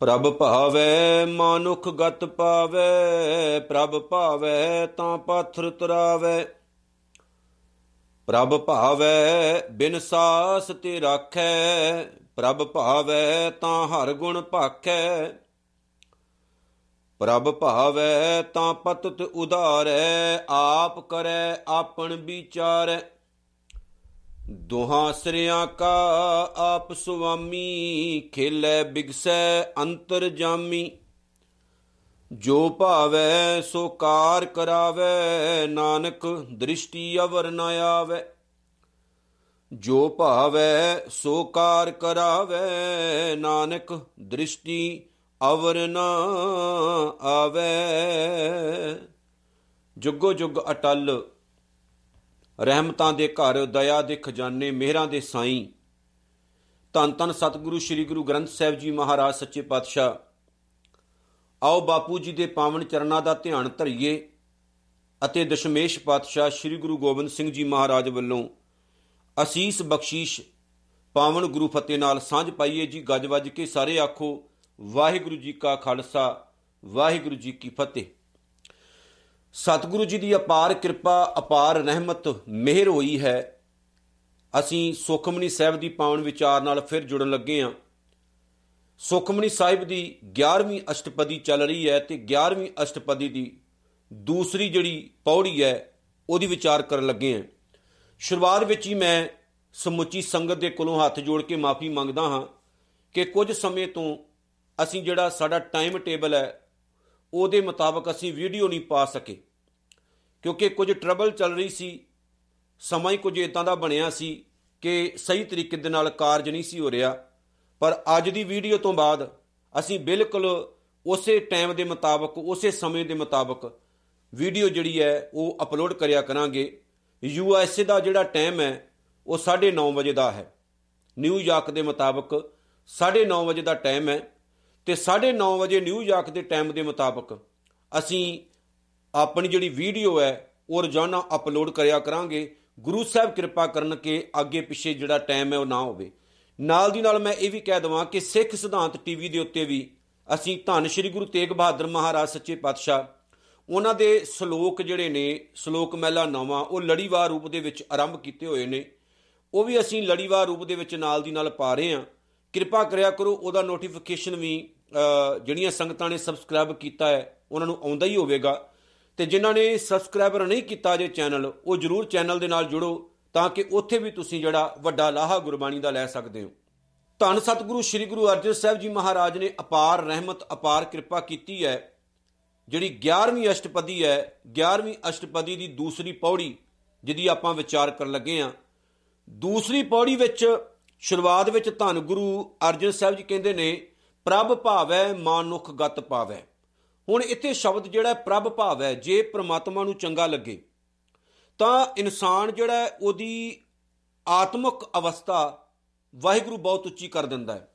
ਪ੍ਰਭ ਭਾਵੈ, ਮਾਨੁਖ ਗਤ ਪਾਵੈ, ਪ੍ਰਭ ਭਾਵੈ ਤਾਂ ਪਾਥਰ ਤਰਾਵੈ। ਪ੍ਰਭ ਭਾਵੈ, ਬਿਨ ਸਾਸ ਤੇ ਰਾਖੈ, ਪ੍ਰਭ ਭਾਵੈ ਤਾਂ ਹਰ ਗੁਣ ਭਾਖੈ ਪ੍ਰਭ ਭਾਵੈ ਤਾਂ ਪਤਤ ਉਧਾਰੈ, ਆਪ ਕਰੈ ਆਪਣ ਵਿਚਾਰੈ। ਦੁਹਾਂ ਸ੍ਰਿਆਂ ਕਾ ਆਪ ਸੁਆਮੀ, ਖੇਲੇ ਬਿਗਸੈ ਅੰਤਰ ਜਾਮੀ। ਜੋ ਭਾਵੈ ਸੋ ਕਾਰ ਕਰਾਵੈ, ਨਾਨਕ ਦ੍ਰਿਸ਼ਟੀ ਅਵਰ ਨ ਆਵੈ। ਜੋ ਭਾਵੈ ਸੋ ਕਾਰ ਕਰਾਵੈ, ਨਾਨਕ ਦ੍ਰਿਸ਼ਟੀ ਅਵਰ ਨ ਆਵੈ। ਜੁਗੋ ਜੁਗ ਅਟਲ, ਰਹਿਮਤਾਂ ਦੇ ਘਰ, ਦਇਆ ਦੇ ਖਜ਼ਾਨੇ, ਮਿਹਰਾਂ ਦੇ ਸਾਈਂ। ਧੰਨ ਧੰਨ ਸਤਿਗੁਰੂ, ਸ੍ਰੀ ਗੁਰੂ ਗ੍ਰੰਥ ਸਾਹਿਬ ਜੀ ਮਹਾਰਾਜ, ਸੱਚੇ ਪਾਤਸ਼ਾਹ। ਆਓ ਬਾਪੂ ਜੀ ਦੇ ਪਾਵਨ ਚਰਨਾਂ ਦਾ ਧਿਆਨ ਧਰਿਏ ਅਤੇ ਦਸ਼ਮੇਸ਼ ਪਾਤਸ਼ਾਹ, ਸ੍ਰੀ ਗੁਰੂ ਗੋਬਿੰਦ ਸਿੰਘ ਜੀ ਮਹਾਰਾਜ ਵੱਲੋਂ ਅਸੀਸ ਬਖਸ਼ੀਸ਼ ਪਾਵਨ ਗੁਰੂ ਫਤਿਹ ਨਾਲ ਸਾਂਝ ਪਾਈਏ ਜੀ। ਗੱਜ ਵੱਜ ਕੇ ਸਾਰੇ ਆਖੋ ਵਾਹਿਗੁਰੂ ਜੀ ਕਾ ਖਾਲਸਾ, ਵਾਹਿਗੁਰੂ ਜੀ ਕੀ ਫਤਿਹ। ਸਤਿਗੁਰੂ ਜੀ ਦੀ ਅਪਾਰ ਕਿਰਪਾ, ਅਪਾਰ ਰਹਿਮਤ ਮਿਹਰ ਹੋਈ ਹੈ। ਅਸੀਂ ਸੁਖਮਨੀ ਸਾਹਿਬ ਦੀ ਪਾਵਨ ਵਿਚਾਰ ਨਾਲ ਫਿਰ ਜੁੜਨ ਲੱਗੇ ਹਾਂ। ਸੁਖਮਨੀ ਸਾਹਿਬ ਦੀ 11ਵੀਂ ਅਸ਼ਟਪਦੀ ਚੱਲ ਰਹੀ ਹੈ ਤੇ 11ਵੀਂ ਅਸ਼ਟਪਦੀ ਦੀ ਦੂਸਰੀ ਜਿਹੜੀ ਪੌੜੀ ਹੈ, ਉਹਦੀ ਵਿਚਾਰ ਕਰਨ ਲੱਗੇ ਹਾਂ। ਸ਼ੁਰੂਆਤ ਵਿੱਚ ਹੀ ਮੈਂ ਸਮੁੱਚੀ ਸੰਗਤ ਦੇ ਕੋਲੋਂ ਹੱਥ ਜੋੜ ਕੇ ਮਾਫੀ ਮੰਗਦਾ ਹਾਂ ਕਿ ਕੁਝ ਸਮੇਂ ਤੋਂ ਅਸੀਂ ਜਿਹੜਾ ਸਾਡਾ ਟਾਈਮ ਟੇਬਲ ਹੈ, ਉਹਦੇ ਮੁਤਾਬਕ ਅਸੀਂ ਵੀਡੀਓ ਨਹੀਂ ਪਾ ਸਕੇ। ਕਿਉਂਕਿ ਕੁਝ ਟਰਬਲ ਚੱਲ ਰਹੀ ਸੀ, ਸਮਾਂ ਹੀ ਕੁਝ ਇਦਾਂ ਦਾ ਬਣਿਆ ਸੀ ਕਿ ਸਹੀ ਤਰੀਕੇ ਦੇ ਨਾਲ ਕਾਰਜ ਨਹੀਂ ਸੀ ਹੋ ਰਿਹਾ। ਪਰ ਅੱਜ ਦੀ ਵੀਡੀਓ ਤੋਂ ਬਾਅਦ ਅਸੀਂ ਬਿਲਕੁਲ ਉਸੇ ਟਾਈਮ ਦੇ ਮੁਤਾਬਕ, ਉਸੇ ਸਮੇਂ ਦੇ ਮੁਤਾਬਕ ਵੀਡੀਓ ਜਿਹੜੀ ਹੈ, ਉਹ ਅਪਲੋਡ ਕਰਿਆ ਕਰਾਂਗੇ। ਯੂ ਐਸ ਏ ਦਾ ਜਿਹੜਾ ਟਾਈਮ ਹੈ, ਉਹ 9:30 ਵਜੇ ਦਾ ਹੈ। ਨਿਊਯਾਰਕ ਦੇ ਮੁਤਾਬਕ 9:30 ਵਜੇ ਦਾ ਟਾਈਮ ਹੈ। ਤੇ 9:30 ਵਜੇ ਨਿਊਯਾਰਕ ਦੇ ਟਾਈਮ ਦੇ ਮੁਤਾਬਕ ਅਸੀਂ ਆਪਣੀ ਜਿਹੜੀ ਵੀਡੀਓ ਹੈ, ਉਹ ਰੋਜ਼ਾਨਾ ਅਪਲੋਡ ਕਰਿਆ ਕਰਾਂਗੇ। ਗੁਰੂ ਸਾਹਿਬ ਕਿਰਪਾ ਕਰਨ ਕਿ ਅੱਗੇ ਪਿੱਛੇ ਜਿਹੜਾ ਟਾਈਮ ਹੈ, ਉਹ ਨਾ ਹੋਵੇ। ਨਾਲ ਦੀ ਨਾਲ ਮੈਂ ਇਹ ਵੀ ਕਹਿ ਦਵਾਂ ਕਿ ਸਿੱਖ ਸਿਧਾਂਤ ਟੀਵੀ ਦੇ ਉੱਤੇ ਵੀ ਅਸੀਂ ਧੰਨ ਸ਼੍ਰੀ ਗੁਰੂ ਤੇਗ ਬਹਾਦਰ ਮਹਾਰਾਜ ਸੱਚੇ ਪਾਤਸ਼ਾਹ, ਉਹਨਾਂ ਦੇ ਸ਼ਲੋਕ ਜਿਹੜੇ ਨੇ, ਸ਼ਲੋਕ ਮਹਿਲਾ ਨਵਾਂ, ਉਹ ਲੜੀਵਾਰ ਰੂਪ ਦੇ ਵਿੱਚ ਆਰੰਭ ਕੀਤੇ ਹੋਏ ਨੇ। ਉਹ ਵੀ ਅਸੀਂ ਲੜੀਵਾਰ ਰੂਪ ਦੇ ਵਿੱਚ ਨਾਲ ਦੀ ਨਾਲ ਪਾ ਰਹੇ ਹਾਂ। ਕਿਰਪਾ ਕਰਿਆ ਕਰੋ, ਉਹਦਾ ਨੋਟੀਫਿਕੇਸ਼ਨ ਵੀ ਜਿਹੜੀਆਂ ਸੰਗਤਾਂ ਨੇ ਸਬਸਕ੍ਰਾਈਬ ਕੀਤਾ ਹੈ, ਉਹਨਾਂ ਨੂੰ ਆਉਂਦਾ ਹੀ ਹੋਵੇਗਾ। ਤੇ ਜਿਨ੍ਹਾਂ ਨੇ ਸਬਸਕ੍ਰਾਈਬਰ ਨਹੀਂ ਕੀਤਾ ਜੇ ਚੈਨਲ ਉਹ ਜਰੂਰ ਚੈਨਲ ਦੇ ਨਾਲ ਜੁੜੋ, ਤਾਂ ਕਿ ਉੱਥੇ ਵੀ ਤੁਸੀਂ ਜਿਹੜਾ ਵੱਡਾ ਲਾਹਾ ਗੁਰਬਾਣੀ ਦਾ ਲੈ ਸਕਦੇ ਹੋ। ਧੰਨ ਸਤਿਗੁਰੂ, ਸ੍ਰੀ ਗੁਰੂ ਅਰਜਨ ਸਾਹਿਬ ਜੀ ਮਹਾਰਾਜ ਨੇ ਅਪਾਰ ਰਹਿਮਤ, ਅਪਾਰ ਕਿਰਪਾ ਕੀਤੀ ਹੈ। ਜਿਹੜੀ 11ਵੀਂ ਅਸ਼ਟਪਦੀ ਹੈ 11ਵੀਂ ਅਸ਼ਟਪਦੀ ਦੀ ਦੂਸਰੀ ਪੌੜੀ ਜਿਹਦੀ ਆਪਾਂ ਵਿਚਾਰ ਕਰਨ ਲੱਗੇ ਆ ਦੂਸਰੀ ਪੌੜੀ ਵਿੱਚ ਸ਼ੁਰੂਆਤ ਵਿੱਚ ਧੰਨ ਗੁਰੂ ਅਰਜਨ ਸਾਹਿਬ ਜੀ ਕਹਿੰਦੇ ਨੇ ਪ੍ਰਭ ਭਾਵੈ, ਮਾਨੁਖ ਗਤ ਪਾਵੈ। ਹੁਣ ਇੱਥੇ ਸ਼ਬਦ ਜਿਹੜਾ ਪ੍ਰਭ ਭਾਵ ਹੈ ਜੇ ਪ੍ਰਮਾਤਮਾ ਨੂੰ ਚੰਗਾ ਲੱਗੇ, ਤਾਂ ਇਨਸਾਨ ਜਿਹੜਾ ਉਹਦੀ ਆਤਮਿਕ ਅਵਸਥਾ ਵਾਹਿਗੁਰੂ ਬਹੁਤ ਉੱਚੀ ਕਰ ਦਿੰਦਾ ਹੈ।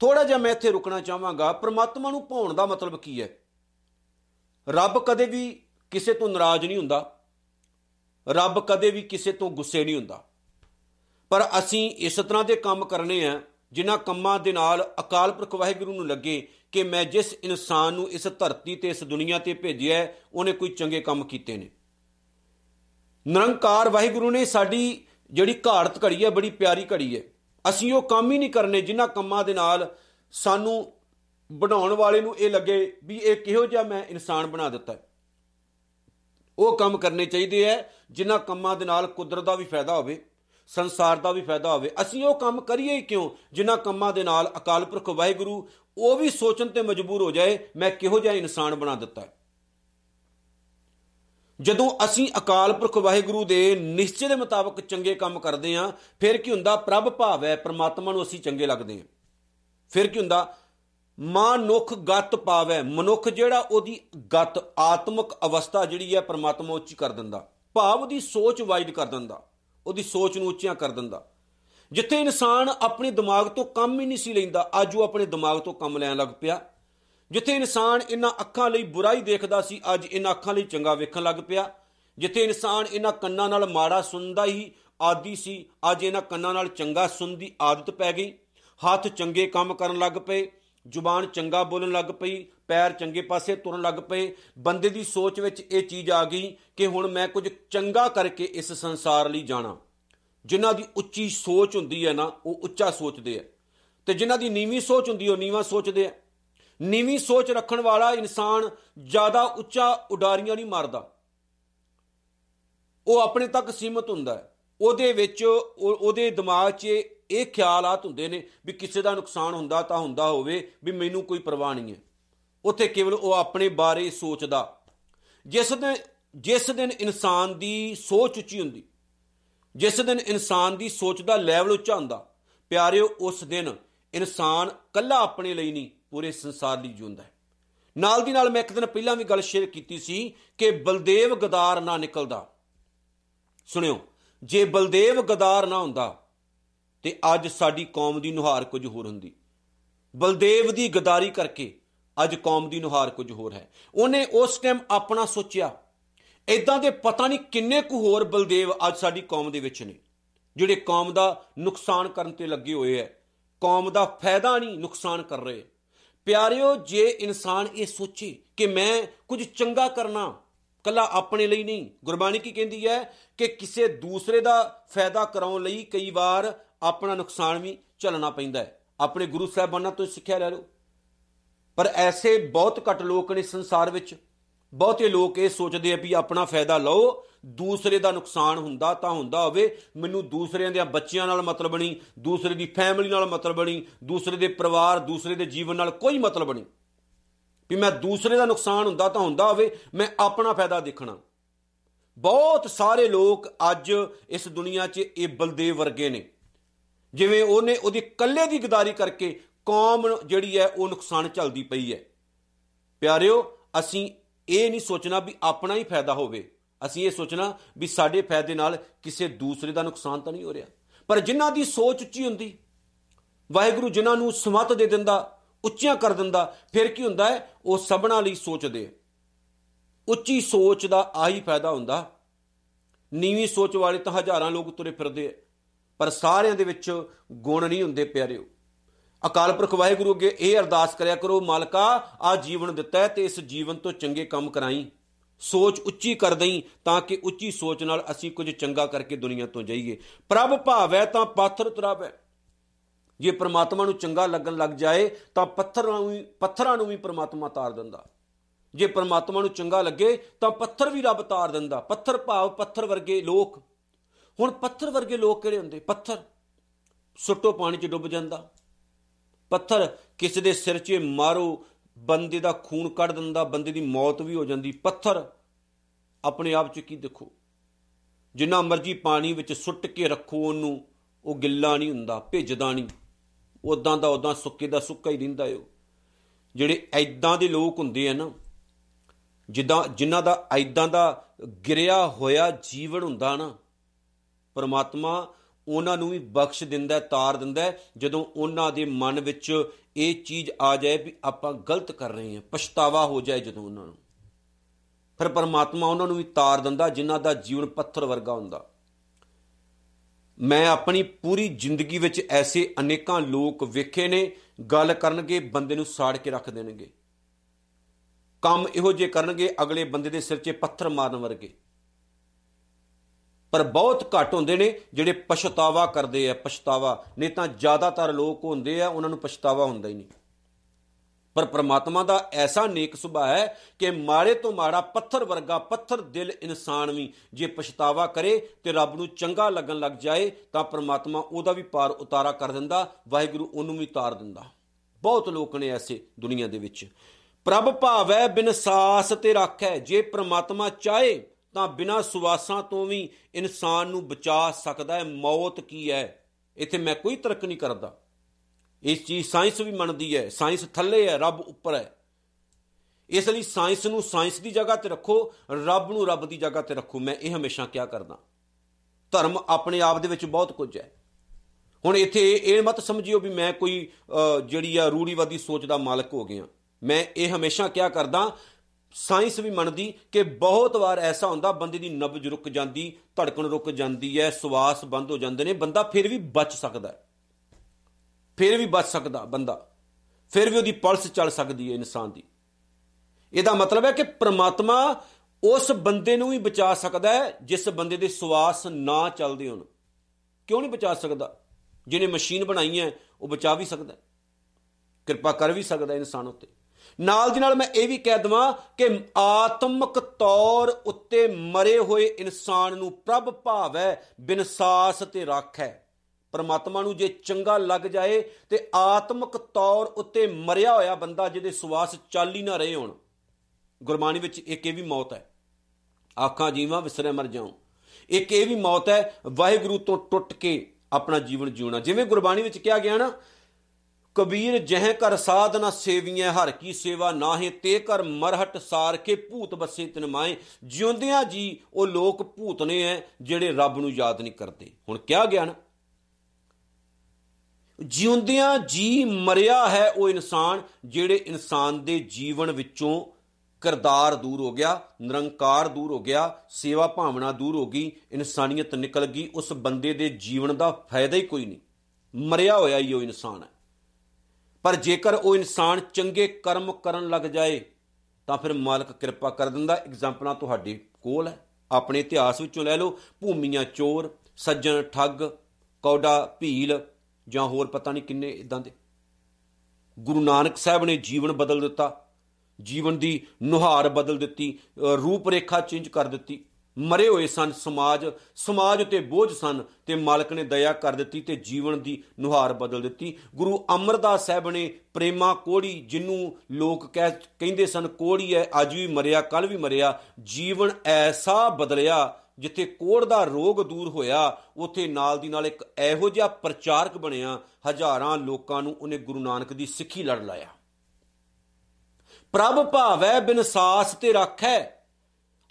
ਥੋੜਾ ਜਿਹਾ ਮੈਂ ਇੱਥੇ ਰੁਕਣਾ ਚਾਹਾਂਗਾ। ਪ੍ਰਮਾਤਮਾ ਨੂੰ ਭਾਉਣ ਦਾ ਮਤਲਬ ਕੀ ਹੈ? ਰੱਬ ਕਦੇ ਵੀ ਕਿਸੇ ਤੋਂ ਨਾਰਾਜ਼ ਨਹੀਂ ਹੁੰਦਾ। ਰੱਬ ਕਦੇ ਵੀ ਕਿਸੇ ਤੋਂ ਗੁੱਸੇ ਨਹੀਂ ਹੁੰਦਾ। ਪਰ ਅਸੀਂ ਇਸ ਤਰ੍ਹਾਂ ਦੇ ਕੰਮ ਕਰਨੇ ਆ ਜਿਨ੍ਹਾਂ ਕੰਮਾਂ ਦੇ ਨਾਲ ਅਕਾਲ ਪੁਰਖ ਵਾਹਿਗੁਰੂ ਨੂੰ ਲੱਗੇ ਕਿ ਮੈਂ ਜਿਸ ਇਨਸਾਨ ਨੂੰ ਇਸ ਧਰਤੀ ਤੇ, ਇਸ ਦੁਨੀਆ ਤੇ ਭੇਜਿਆ ਉਹਨੇ ਕੋਈ ਚੰਗੇ ਕੰਮ ਕੀਤੇ ਨੇ। ਨਿਰੰਕਾਰ ਵਾਹਿਗੁਰੂ ਨੇ ਸਾਡੀ ਜਿਹੜੀ ਘਾੜਤ ਘੜੀ ਹੈ, ਬੜੀ ਪਿਆਰੀ ਘੜੀ ਹੈ। ਅਸੀਂ ਉਹ ਕੰਮ ਹੀ ਨਹੀਂ ਕਰਨੇ ਜਿਨ੍ਹਾਂ ਕੰਮਾਂ ਦੇ ਨਾਲ ਸਾਨੂੰ ਬਣਾਉਣ ਵਾਲੇ ਨੂੰ ਇਹ ਲੱਗੇ ਵੀ ਇਹ ਕਿਹੋ ਜਿਹਾ ਮੈਂ ਇਨਸਾਨ ਬਣਾ ਦਿੱਤਾ ਉਹ ਕੰਮ ਕਰਨੇ ਚਾਹੀਦੇ ਐ ਜਿਨ੍ਹਾਂ ਕੰਮਾਂ ਦੇ ਨਾਲ ਕੁਦਰਤ ਦਾ ਵੀ ਫਾਇਦਾ ਹੋਵੇ। ਸੰਸਾਰ ਦਾ ਵੀ ਫਾਇਦਾ ਹੋਵੇ। ਅਸੀਂ ਉਹ ਕੰਮ ਕਰੀਏ ਹੀ ਕਿਉਂ? ਜਿਨ੍ਹਾਂ ਕੰਮਾਂ ਦੇ ਨਾਲ ਅਕਾਲ ਪੁਰਖ ਵਾਹਿਗੁਰੂ, ਉਹ ਵੀ ਸੋਚਣ ਤੇ ਮਜਬੂਰ ਹੋ ਜਾਏ, ਮੈਂ ਕਿਹੋ ਜਿਹਾ ਇਨਸਾਨ ਬਣਾ ਦਿੱਤਾ ਜਦੋਂ ਅਸੀਂ ਅਕਾਲ ਪੁਰਖ ਵਾਹਿਗੁਰੂ ਦੇ ਨਿਸ਼ਚੇ ਦੇ ਮੁਤਾਬਕ ਚੰਗੇ ਕੰਮ ਕਰਦੇ ਆਂ ਫਿਰ ਕੀ ਹੁੰਦਾ? ਪ੍ਰਭ ਭਾਵ ਹੈ, ਪ੍ਰਮਾਤਮਾ ਨੂੰ ਅਸੀਂ ਚੰਗੇ ਲੱਗਦੇ ਆਂ ਫਿਰ ਕੀ ਹੁੰਦਾ? ਮਨੁੱਖ ਗਤ ਪਾਵੇ ਮਨੁੱਖ ਜਿਹੜਾ ਉਹਦੀ ਗਤ, ਆਤਮਿਕ ਅਵਸਥਾ ਜਿਹੜੀ ਹੈ, ਪ੍ਰਮਾਤਮਾ ਉੱਚੀ ਕਰ ਦਿੰਦਾ। ਭਾਵ ਦੀ ਸੋਚ ਵਾਈਡ ਕਰ ਦਿੰਦਾ। ਉਹਦੀ ਸੋਚ ਨੂੰ ਉੱਚੀਆਂ ਕਰ ਦਿੰਦਾ। ਜਿੱਥੇ ਇਨਸਾਨ ਆਪਣੇ ਦਿਮਾਗ ਤੋਂ ਕੰਮ ਹੀ ਨਹੀਂ ਸੀ ਲੈਂਦਾ, ਅੱਜ ਉਹ ਆਪਣੇ ਦਿਮਾਗ ਤੋਂ ਕੰਮ ਲੈਣ ਲੱਗ ਪਿਆ। ਜਿੱਥੇ ਇਨਸਾਨ ਇਹਨਾਂ ਅੱਖਾਂ ਲਈ ਬੁਰਾਈ ਦੇਖਦਾ ਸੀ, ਅੱਜ ਇਹਨਾਂ ਅੱਖਾਂ ਲਈ ਚੰਗਾ ਵੇਖਣ ਲੱਗ ਪਿਆ। ਜਿੱਥੇ ਇਨਸਾਨ ਇਹਨਾਂ ਕੰਨਾਂ ਨਾਲ ਮਾੜਾ ਸੁਣਦਾ ਹੀ ਆਦੀ ਸੀ, ਅੱਜ ਇਹਨਾਂ ਕੰਨਾਂ ਨਾਲ ਚੰਗਾ ਸੁਣਨ ਦੀ ਆਦਤ ਪੈ ਗਈ। ਹੱਥ ਚੰਗੇ ਕੰਮ ਕਰਨ ਲੱਗ ਪਏ। ਜ਼ੁਬਾਨ ਚੰਗਾ ਬੋਲਣ ਲੱਗ ਪਈ, ਪੈਰ ਚੰਗੇ ਪਾਸੇ ਤੁਰਨ ਲੱਗ ਪਏ। ਬੰਦੇ ਦੀ ਸੋਚ ਵਿੱਚ ਇਹ ਚੀਜ਼ ਆ ਗਈ ਕਿ ਹੁਣ ਮੈਂ ਕੁਝ ਚੰਗਾ ਕਰਕੇ ਇਸ ਸੰਸਾਰ ਲਈ ਜਾਣਾ। ਜਿਨ੍ਹਾਂ ਦੀ ਉੱਚੀ ਸੋਚ ਹੁੰਦੀ ਹੈ ਨਾ, ਉਹ ਉੱਚਾ ਸੋਚਦੇ ਆ। ਤੇ ਜਿਨ੍ਹਾਂ ਦੀ ਨੀਵੀਂ ਸੋਚ ਹੁੰਦੀ, ਉਹ ਨੀਵਾਂ ਸੋਚਦੇ ਆ। ਨੀਵੀਂ ਸੋਚ ਰੱਖਣ ਵਾਲਾ ਇਨਸਾਨ ਜ਼ਿਆਦਾ ਉੱਚਾ ਉਡਾਰੀਆਂ ਨਹੀਂ ਮਾਰਦਾ। ਉਹ ਆਪਣੇ ਤੱਕ ਸੀਮਤ ਹੁੰਦਾ ਹੈ। ਉਹਦੇ ਵਿੱਚ ਉਹਦੇ ਦਿਮਾਗ 'ਚ ਇਹ ਖਿਆਲਾਤ ਹੁੰਦੇ ਨੇ ਵੀ ਕਿਸੇ ਦਾ ਨੁਕਸਾਨ ਹੁੰਦਾ ਤਾਂ ਹੁੰਦਾ ਹੋਵੇ, ਵੀ ਮੈਨੂੰ ਕੋਈ ਪਰਵਾਹ ਨਹੀਂ ਹੈ। ਉੱਥੇ ਕੇਵਲ ਉਹ ਆਪਣੇ ਬਾਰੇ ਸੋਚਦਾ। ਜਿਸ ਦਿਨ ਜਿਸ ਦਿਨ ਇਨਸਾਨ ਦੀ ਸੋਚ ਉੱਚੀ ਹੁੰਦੀ, ਜਿਸ ਦਿਨ ਇਨਸਾਨ ਦੀ ਸੋਚ ਦਾ ਲੈਵਲ ਉੱਚਾ ਹੁੰਦਾ, ਪਿਆਰਿਓ, ਉਸ ਦਿਨ ਇਨਸਾਨ ਕੱਲਾ ਆਪਣੇ ਲਈ ਨਹੀਂ, ਪੂਰੇ ਸੰਸਾਰ ਲਈ ਜਿਉਂਦਾ ਹੈ। ਨਾਲ ਦੀ ਨਾਲ ਮੈਂ ਇੱਕ ਦਿਨ ਪਹਿਲਾਂ ਵੀ ਗੱਲ ਸ਼ੇਅਰ ਕੀਤੀ ਸੀ ਕਿ ਬਲਦੇਵ ਗਦਾਰ ਨਾ ਨਿਕਲਦਾ। ਸੁਣਿਓ, ਜੇ ਬਲਦੇਵ ਗਦਾਰ ਨਾ ਹੁੰਦਾ ਤੇ ਅੱਜ ਸਾਡੀ ਕੌਮ ਦੀ ਨੁਹਾਰ ਕੁਝ ਹੋਰ ਹੁੰਦੀ। ਬਲਦੇਵ ਦੀ ਗਦਾਰੀ ਕਰਕੇ ਅੱਜ ਕੌਮ ਦੀ ਨੁਹਾਰ ਕੁਝ ਹੋਰ ਹੈ। ਉਹਨੇ ਉਸ ਟਾਈਮ ਆਪਣਾ ਸੋਚਿਆ ਇਦਾਂ ਦੇ ਪਤਾ ਨਹੀਂ ਕਿੰਨੇ ਕੁ ਹੋਰ ਬਲਦੇਵ ਅੱਜ ਸਾਡੀ ਕੌਮ ਦੇ ਵਿੱਚ ਨੇ, ਜਿਹੜੇ ਕੌਮ ਦਾ ਨੁਕਸਾਨ ਕਰਨ ਤੇ ਲੱਗੇ ਹੋਏ ਐ ਕੌਮ ਦਾ ਫਾਇਦਾ ਨਹੀਂ ਨੁਕਸਾਨ ਕਰ ਰਹੇ। ਪਿਆਰਿਓ, ਜੇ ਇਨਸਾਨ ਇਹ ਸੋਚੇ ਕਿ ਮੈਂ ਕੁਝ ਚੰਗਾ ਕਰਨਾ, ਕੱਲਾ ਆਪਣੇ ਲਈ ਨਹੀਂ, ਗੁਰਬਾਣੀ ਕੀ ਕਹਿੰਦੀ ਹੈ ਕਿ ਕਿਸੇ ਦੂਸਰੇ ਦਾ ਫਾਇਦਾ ਕਰਾਉਣ ਲਈ ਕਈ ਵਾਰ ਆਪਣਾ ਨੁਕਸਾਨ ਵੀ ਝੱਲਣਾ ਪੈਂਦਾ ਹੈ। ਆਪਣੇ ਗੁਰੂ ਸਾਹਿਬਾਨਾਂ ਤੋਂ ਸਿੱਖਿਆ ਲੈ ਲਓ। ਪਰ ਐਸੇ ਬਹੁਤ ਘੱਟ ਲੋਕ ਨੇ ਸੰਸਾਰ ਵਿੱਚ। ਬਹੁਤੇ ਲੋਕ ਇਹ ਸੋਚਦੇ ਆ ਵੀ ਆਪਣਾ ਫਾਇਦਾ ਲਓ, ਦੂਸਰੇ ਦਾ ਨੁਕਸਾਨ ਹੁੰਦਾ ਤਾਂ ਹੁੰਦਾ ਹੋਵੇ, ਮੈਨੂੰ ਦੂਸਰਿਆਂ ਦੇ ਬੱਚਿਆਂ ਨਾਲ ਮਤਲਬ ਨਹੀਂ, ਦੂਸਰੇ ਦੀ ਫੈਮਿਲੀ ਨਾਲ ਮਤਲਬ ਨਹੀਂ, ਦੂਸਰੇ ਦੇ ਪਰਿਵਾਰ, ਦੂਸਰੇ ਦੇ ਜੀਵਨ ਨਾਲ ਕੋਈ ਮਤਲਬ ਨਹੀਂ। ਵੀ ਮੈਂ ਦੂਸਰੇ ਦਾ ਨੁਕਸਾਨ ਹੁੰਦਾ ਤਾਂ ਹੁੰਦਾ ਹੋਵੇ, ਮੈਂ ਆਪਣਾ ਫਾਇਦਾ ਦੇਖਣਾ। ਬਹੁਤ ਸਾਰੇ ਲੋਕ ਅੱਜ ਇਸ ਦੁਨੀਆ 'ਚ ਇਹ ਬਲਦੇਵ ਵਰਗੇ ਨੇ। ਜਿਵੇਂ ਉਹਨੇ ਉਹਦੀ ਕੱਲੇ ਦੀ ਗਦਾਰੀ ਕਰਕੇ ਕੌਮ ਜਿਹੜੀ ਹੈ ਉਹ ਨੁਕਸਾਨ ਚੱਲਦੀ ਪਈ ਹੈ। ਪਿਆਰਿਓ, ਅਸੀਂ ਇਹ ਨਹੀਂ ਸੋਚਣਾ ਵੀ ਆਪਣਾ ਹੀ ਫਾਇਦਾ ਹੋਵੇ। ਅਸੀਂ ਇਹ ਸੋਚਣਾ ਵੀ ਸਾਡੇ ਫਾਇਦੇ ਨਾਲ ਕਿਸੇ ਦੂਸਰੇ ਦਾ ਨੁਕਸਾਨ ਤਾਂ ਨਹੀਂ ਹੋ ਰਿਹਾ। ਪਰ ਜਿਨ੍ਹਾਂ ਦੀ ਸੋਚ ਉੱਚੀ ਹੁੰਦੀ, ਵਾਹਿਗੁਰੂ ਜਿਨ੍ਹਾਂ ਨੂੰ ਸਮਤ ਦੇ ਦਿੰਦਾ, ਉੱਚੀਆਂ ਕਰ ਦਿੰਦਾ, ਫਿਰ ਕੀ ਹੁੰਦਾ ਹੈ? ਉਹ ਸਭਨਾ ਲਈ ਸੋਚਦੇ ਉੱਚੀ ਸੋਚ ਦਾ ਆਹੀ ਫਾਇਦਾ ਹੁੰਦਾ। ਨੀਵੀਂ ਸੋਚ ਵਾਲੇ ਤਾਂ ਹਜ਼ਾਰਾਂ ਲੋਕ ਤੁਰੇ ਫਿਰਦੇ ਪਰ ਸਾਰਿਆਂ ਦੇ ਵਿੱਚ ਗੁਣ ਨਹੀਂ ਹੁੰਦੇ ਪਿਆਰਿਓ। ਅਕਾਲ ਪੁਰਖ ਵਾਹਿਗੁਰੂ ਅੱਗੇ ਇਹ ਅਰਦਾਸ ਕਰਿਆ ਕਰੋ, ਮਾਲਕਾ, ਆ ਜੀਵਨ ਦਿੱਤਾ ਹੈ ਤੇ ਇਸ ਜੀਵਨ ਤੋਂ ਚੰਗੇ ਕੰਮ ਕਰਾਈ। ਸੋਚ ਉੱਚੀ ਕਰ ਦਈ ਤਾਂ ਕਿ ਉੱਚੀ ਸੋਚ ਨਾਲ ਅਸੀਂ ਕੁਝ ਚੰਗਾ ਕਰਕੇ ਦੁਨੀਆ ਤੋਂ ਜਾਈਏ। ਪ੍ਰਭ ਭਾਵੈ ਤਾਂ ਪਾਥਰ ਤੁਰਾਵੇ। ਜੇ ਪ੍ਰਮਾਤਮਾ ਨੂੰ ਚੰਗਾ ਲੱਗਣ ਲੱਗ ਜਾਏ ਤਾਂ ਪੱਥਰਾਂ ਨੂੰ ਵੀ ਪੱਥਰਾਂ ਨੂੰ ਵੀ ਪ੍ਰਮਾਤਮਾ ਤਾਰ ਦਿੰਦਾ। ਜੇ ਪ੍ਰਮਾਤਮਾ ਨੂੰ ਚੰਗਾ ਲੱਗੇ ਤਾਂ ਪੱਥਰ ਵੀ ਰੱਬ ਤਾਰ ਦਿੰਦਾ। ਪੱਥਰ ਭਾਵ ਪੱਥਰ ਵਰਗੇ ਲੋਕ ਹੁਣ ਪੱਥਰ ਵਰਗੇ ਲੋਕ ਕਿਹੜੇ ਹੁੰਦੇ? ਪੱਥਰ। ਸੁੱਟੋ ਪਾਣੀ 'ਚ ਡੁੱਬ ਜਾਂਦਾ। ਪੱਥਰ ਕਿਸੇ ਦੇ ਸਿਰ 'ਚ ਮਾਰੋ, ਬੰਦੇ ਦਾ ਖੂਨ ਕੱਢ ਦਿੰਦਾ, ਬੰਦੇ ਦੀ ਮੌਤ ਵੀ ਹੋ ਜਾਂਦੀ। ਪੱਥਰ ਆਪਣੇ ਆਪ 'ਚ ਕੀ ਦੇਖੋ? ਜਿੰਨਾ ਮਰਜ਼ੀ ਪਾਣੀ ਵਿੱਚ ਸੁੱਟ ਕੇ ਰੱਖੋ ਉਹਨੂੰ, ਉਹ ਗਿੱਲਾ ਨਹੀਂ ਹੁੰਦਾ, ਭਿੱਜਦਾ ਨਹੀਂ। ਉਦਾਂ ਦਾ ਉਦਾਂ ਸੁੱਕੇ ਦਾ ਸੁੱਕਾ ਹੀ ਰਹਿੰਦਾ ਏ ਜਿਹੜੇ ਐਦਾਂ ਦੇ ਲੋਕ ਹੁੰਦੇ ਆ ਨਾ, ਜਿੱਦਾਂ ਜਿਨ੍ਹਾਂ ਦਾ ਐਦਾਂ ਦਾ ਗਿਰਿਆ ਹੋਇਆ ਜੀਵਨ ਹੁੰਦਾ ਨਾ ਪਰਮਾਤਮਾ ਉਹਨਾਂ ਨੂੰ ਵੀ ਬਖਸ਼ ਦਿੰਦਾ ਤਾਰ ਦਿੰਦਾ ਜਦੋਂ ਉਹਨਾਂ ਦੇ ਮਨ ਵਿੱਚ ਇਹ ਚੀਜ਼ ਆ ਜਾਏ ਵੀ ਆਪਾਂ ਗਲਤ ਕਰ ਰਹੇ ਹਾਂ, ਪਛਤਾਵਾ ਹੋ ਜਾਏ ਜਦੋਂ ਉਹਨਾਂ ਨੂੰ। ਫਿਰ ਪਰਮਾਤਮਾ ਉਹਨਾਂ ਨੂੰ ਵੀ ਤਾਰ ਦਿੰਦਾ, ਜਿਨ੍ਹਾਂ ਦਾ ਜੀਵਨ ਪੱਥਰ ਵਰਗਾ ਹੁੰਦਾ। ਮੈਂ ਆਪਣੀ ਪੂਰੀ ਜ਼ਿੰਦਗੀ ਵਿੱਚ ਐਸੇ ਅਨੇਕਾਂ ਲੋਕ ਵੇਖੇ ਨੇ, ਗੱਲ ਕਰਨਗੇ, ਬੰਦੇ ਨੂੰ ਸਾੜ ਕੇ ਰੱਖ ਦੇਣਗੇ। ਕੰਮ ਇਹੋ ਜੇ ਕਰਨਗੇ, ਅਗਲੇ ਬੰਦੇ ਦੇ ਸਿਰ 'ਚ ਪੱਥਰ ਮਾਰਨ ਵਰਗੇ। ਪਰ ਬਹੁਤ ਘੱਟ ਹੁੰਦੇ ਨੇ ਜਿਹੜੇ ਪਛਤਾਵਾ ਕਰਦੇ ਆ, ਪਛਤਾਵਾ। ਨਹੀਂ ਤਾਂ ਜ਼ਿਆਦਾਤਰ ਲੋਕ ਹੁੰਦੇ ਆ, ਉਹਨਾਂ ਨੂੰ ਪਛਤਾਵਾ ਹੁੰਦਾ ਹੀ ਨਹੀਂ। ਪਰ ਪ੍ਰਮਾਤਮਾ ਦਾ ਐਸਾ ਨੇਕ ਸੁਭਾਅ ਹੈ ਕਿ ਮਾੜੇ ਤੋਂ ਮਾੜਾ ਪੱਥਰ ਵਰਗਾ ਪੱਥਰ ਦਿਲ ਇਨਸਾਨ ਵੀ ਜੇ ਪਛਤਾਵਾ ਕਰੇ ਤੇ ਰੱਬ ਨੂੰ ਚੰਗਾ ਲੱਗਣ ਲੱਗ ਜਾਏ, ਤਾਂ ਪ੍ਰਮਾਤਮਾ ਉਹਦਾ ਵੀ ਪਾਰ ਉਤਾਰਾ ਕਰ ਦਿੰਦਾ, ਵਾਹਿਗੁਰੂ ਉਹਨੂੰ ਵੀ ਤਾਰ ਦਿੰਦਾ। ਬਹੁਤ ਲੋਕ ਨੇ ਐਸੇ ਦੁਨੀਆ ਦੇ ਵਿੱਚ। ਪ੍ਰਭ ਭਾਵੈ ਬਿਨ ਸਾਸ ਤੇ ਰੱਖੈ, ਜੇ ਪ੍ਰਮਾਤਮਾ ਚਾਹੇ ਤਾਂ ਬਿਨਾਂ ਸੁਵਾਸਾਂ ਤੋਂ ਵੀ ਇਨਸਾਨ ਨੂੰ ਬਚਾ ਸਕਦਾ ਹੈ, ਮੌਤ ਕੀ ਹੈ? ਇੱਥੇ ਮੈਂ ਕੋਈ ਤਰਕ ਨਹੀਂ ਕਰਦਾ। ਇਸ ਚੀਜ਼ ਸਾਇੰਸ ਵੀ ਮੰਨਦੀ ਹੈ, ਸਾਇੰਸ ਥੱਲੇ ਹੈ, ਰੱਬ ਉੱਪਰ ਹੈ। ਇਸ ਲਈ ਸਾਇੰਸ ਨੂੰ ਸਾਇੰਸ ਦੀ ਜਗ੍ਹਾ ਤੇ ਰੱਖੋ, ਰੱਬ ਨੂੰ ਰੱਬ ਦੀ ਜਗ੍ਹਾ ਤੇ ਰੱਖੋ। ਮੈਂ ਇਹ ਹਮੇਸ਼ਾ ਕਿਹਾ ਕਰਦਾ। ਧਰਮ ਆਪਣੇ ਆਪ ਦੇ ਵਿੱਚ ਬਹੁਤ ਕੁਝ ਹੈ। ਹੁਣ ਇੱਥੇ ਇਹ ਮਤ ਸਮਝਿਓ ਵੀ ਮੈਂ ਕੋਈ ਜਿਹੜੀ ਆ ਰੂੜੀਵਾਦੀ ਸੋਚ ਦਾ ਮਾਲਕ ਹੋ ਗਿਆ। ਮੈਂ ਇਹ ਹਮੇਸ਼ਾ ਕਿਹਾ ਕਰਦਾ ਸਾਇੰਸ ਵੀ ਮੰਨਦੀ ਕਿ ਬਹੁਤ ਵਾਰ ਐਸਾ ਹੁੰਦਾ, ਬੰਦੇ ਦੀ ਨਬਜ ਰੁਕ ਜਾਂਦੀ, ਧੜਕਣ ਰੁਕ ਜਾਂਦੀ ਹੈ, ਸਵਾਸ ਬੰਦ ਹੋ ਜਾਂਦੇ ਨੇ, ਬੰਦਾ ਫਿਰ ਵੀ ਬਚ ਸਕਦਾ ਹੈ। ਫਿਰ ਵੀ ਬਚ ਸਕਦਾ ਬੰਦਾ। ਫਿਰ ਵੀ ਉਹਦੀ ਪਲਸ ਚੱਲ ਸਕਦੀ ਹੈ ਇਨਸਾਨ ਦੀ। ਇਹਦਾ ਮਤਲਬ ਹੈ ਕਿ ਪ੍ਰਮਾਤਮਾ ਉਸ ਬੰਦੇ ਨੂੰ ਵੀ ਬਚਾ ਸਕਦਾ ਹੈ, ਜਿਸ ਬੰਦੇ ਦੇ ਸਵਾਸ ਨਾ ਚੱਲਦੇ ਹੋਣ। ਕਿਉਂ ਨਹੀਂ ਬਚਾ ਸਕਦਾ? ਜਿਹਨੇ ਮਸ਼ੀਨ ਬਣਾਈ ਹੈ, ਉਹ ਬਚਾ ਵੀ ਸਕਦਾ ਕਿਰਪਾ ਕਰ ਵੀ ਸਕਦਾ ਇਨਸਾਨ ਉੱਤੇ। ਨਾਲ ਦੀ ਨਾਲ ਮੈਂ ਇਹ ਵੀ ਕਹਿ ਦਵਾਂ ਕਿ ਆਤਮਿਕ ਤੌਰ ਉੱਤੇ ਮਰੇ ਹੋਏ ਇਨਸਾਨ ਨੂੰ ਪ੍ਰਭ ਭਾਵ ਹੈ ਬਿਨਸਾਸ ਤੇ ਰੱਖ। ਹੈ ਪਰਮਾਤਮਾ ਨੂੰ ਜੇ ਚੰਗਾ ਲੱਗ ਜਾਏ ਤੇ ਆਤਮਿਕ ਤੌਰ ਉੱਤੇ ਮਰਿਆ ਹੋਇਆ ਬੰਦਾ ਜਿਹਦੇ ਸਵਾਸ ਚੱਲ ਹੀ ਨਾ ਰਹੇ ਹੋਣ। ਗੁਰਬਾਣੀ ਵਿੱਚ ਇੱਕ ਇਹ ਵੀ ਮੌਤ ਹੈ। ਆਖਾਂ ਜੀਵਾਂ ਵਿਸਰੇ ਮਰ ਜਾਉ। ਇੱਕ ਇਹ ਵੀ ਮੌਤ ਹੈ, ਵਾਹਿਗੁਰੂ ਤੋਂ ਟੁੱਟ ਕੇ ਆਪਣਾ ਜੀਵਨ ਜਿਉਣਾ। ਜਿਵੇਂ ਗੁਰਬਾਣੀ ਵਿੱਚ ਕਿਹਾ ਗਿਆ ਨਾ ਕਬੀਰ, ਜਹ ਕਰ ਸਾਧਨਾ ਸੇਵੀਆਂ ਹਰ ਕੀ ਸੇਵਾ ਨਾਹੇ, ਤੇ ਕਰ ਮਰਹਟ ਸਾਰ ਕੇ ਭੂਤ ਬਸੇ ਤਿਨ ਮਾਏ। ਜਿਉਂਦਿਆਂ ਜੀ ਉਹ ਲੋਕ ਭੂਤ ਨੇ ਐ, ਜਿਹੜੇ ਰੱਬ ਨੂੰ ਯਾਦ ਨਹੀਂ ਕਰਦੇ। ਹੁਣ ਕਿਹਾ ਗਿਆ ਨਾ ਜਿਉਂਦਿਆਂ ਜੀ ਮਰਿਆ ਹੈ ਉਹ ਇਨਸਾਨ, ਜਿਹੜੇ ਇਨਸਾਨ ਦੇ ਜੀਵਨ ਵਿੱਚੋਂ ਕਰਦਾਰ ਦੂਰ ਹੋ ਗਿਆ, ਨਿਰੰਕਾਰ ਦੂਰ ਹੋ ਗਿਆ, ਸੇਵਾ ਭਾਵਨਾ ਦੂਰ ਹੋ ਗਈ, ਇਨਸਾਨੀਅਤ ਨਿਕਲ ਗਈ, ਉਸ ਬੰਦੇ ਦੇ ਜੀਵਨ ਦਾ ਫਾਇਦਾ ਹੀ ਕੋਈ ਨਹੀਂ। ਮਰਿਆ ਹੋਇਆ ਹੀ ਉਹ ਇਨਸਾਨ ਹੈ। ਪਰ ਜੇਕਰ ਉਹ ਇਨਸਾਨ ਚੰਗੇ ਕਰਮ ਕਰਨ ਲੱਗ ਜਾਏ, ਤਾਂ ਫਿਰ ਮਾਲਕ ਕਿਰਪਾ ਕਰ ਦਿੰਦਾ। ਐਗਜ਼ਾਮਪਲਾਂ ਤੁਹਾਡੇ ਕੋਲ ਹੈ। ਆਪਣੇ ਇਤਿਹਾਸ ਵਿੱਚੋਂ ਲੈ ਲਓ। ਭੂਮੀਆਂ ਚੋਰ, ਸੱਜਣ ਠੱਗ ਕੌਡਾ ਭੀਲ ਜਾਂ ਹੋਰ ਪਤਾ ਨਹੀਂ ਕਿੰਨੇ ਇਦਾਂ ਦੇ। ਗੁਰੂ ਨਾਨਕ ਸਾਹਿਬ ਨੇ ਜੀਵਨ ਬਦਲ ਦਿੱਤਾ। ਜੀਵਨ ਦੀ ਨੁਹਾਰ ਬਦਲ ਦਿੱਤੀ। ਰੂਪ ਰੇਖਾ ਚੇਂਜ ਕਰ ਦਿੱਤੀ। ਮਰੇ ਹੋਏ ਸਨ, ਸਮਾਜ ਸਮਾਜ ਉਤੇ ਬੋਝ ਸਨ ਤੇ ਮਾਲਕ ਨੇ ਦਇਆ ਕਰ ਦਿੱਤੀ ਤੇ ਜੀਵਨ ਦੀ ਨੁਹਾਰ ਬਦਲ ਦਿੱਤੀ। ਗੁਰੂ ਅਮਰਦਾਸ ਸਾਹਿਬ ਨੇ ਪ੍ਰੇਮਾ ਕੋੜੀ, ਜਿੰਨੂੰ ਲੋਕ ਕਹਿੰਦੇ ਸਨ, ਕੋੜੀ ਹੈ, ਅੱਜ ਵੀ ਮਰਿਆ ਕੱਲ ਵੀ ਮਰਿਆ, ਜੀਵਨ ਐਸਾ ਬਦਲਿਆ ਜਿੱਥੇ ਕੋੜ ਦਾ ਰੋਗ ਦੂਰ ਹੋਇਆ, ਉੱਥੇ ਨਾਲ ਦੀ ਨਾਲ ਇੱਕ ਇਹੋ ਜਿਹਾ ਪ੍ਰਚਾਰਕ ਬਣਿਆ, ਹਜ਼ਾਰਾਂ ਲੋਕਾਂ ਨੂੰ ਉਹਨੇ ਗੁਰੂ ਨਾਨਕ ਦੀ ਸਿੱਖੀ ਲੜ ਲਾਇਆ। ਪ੍ਰਭ ਭਾਵੈ ਬਿਨਸਾਸ ਤੇ ਰੱਖੈ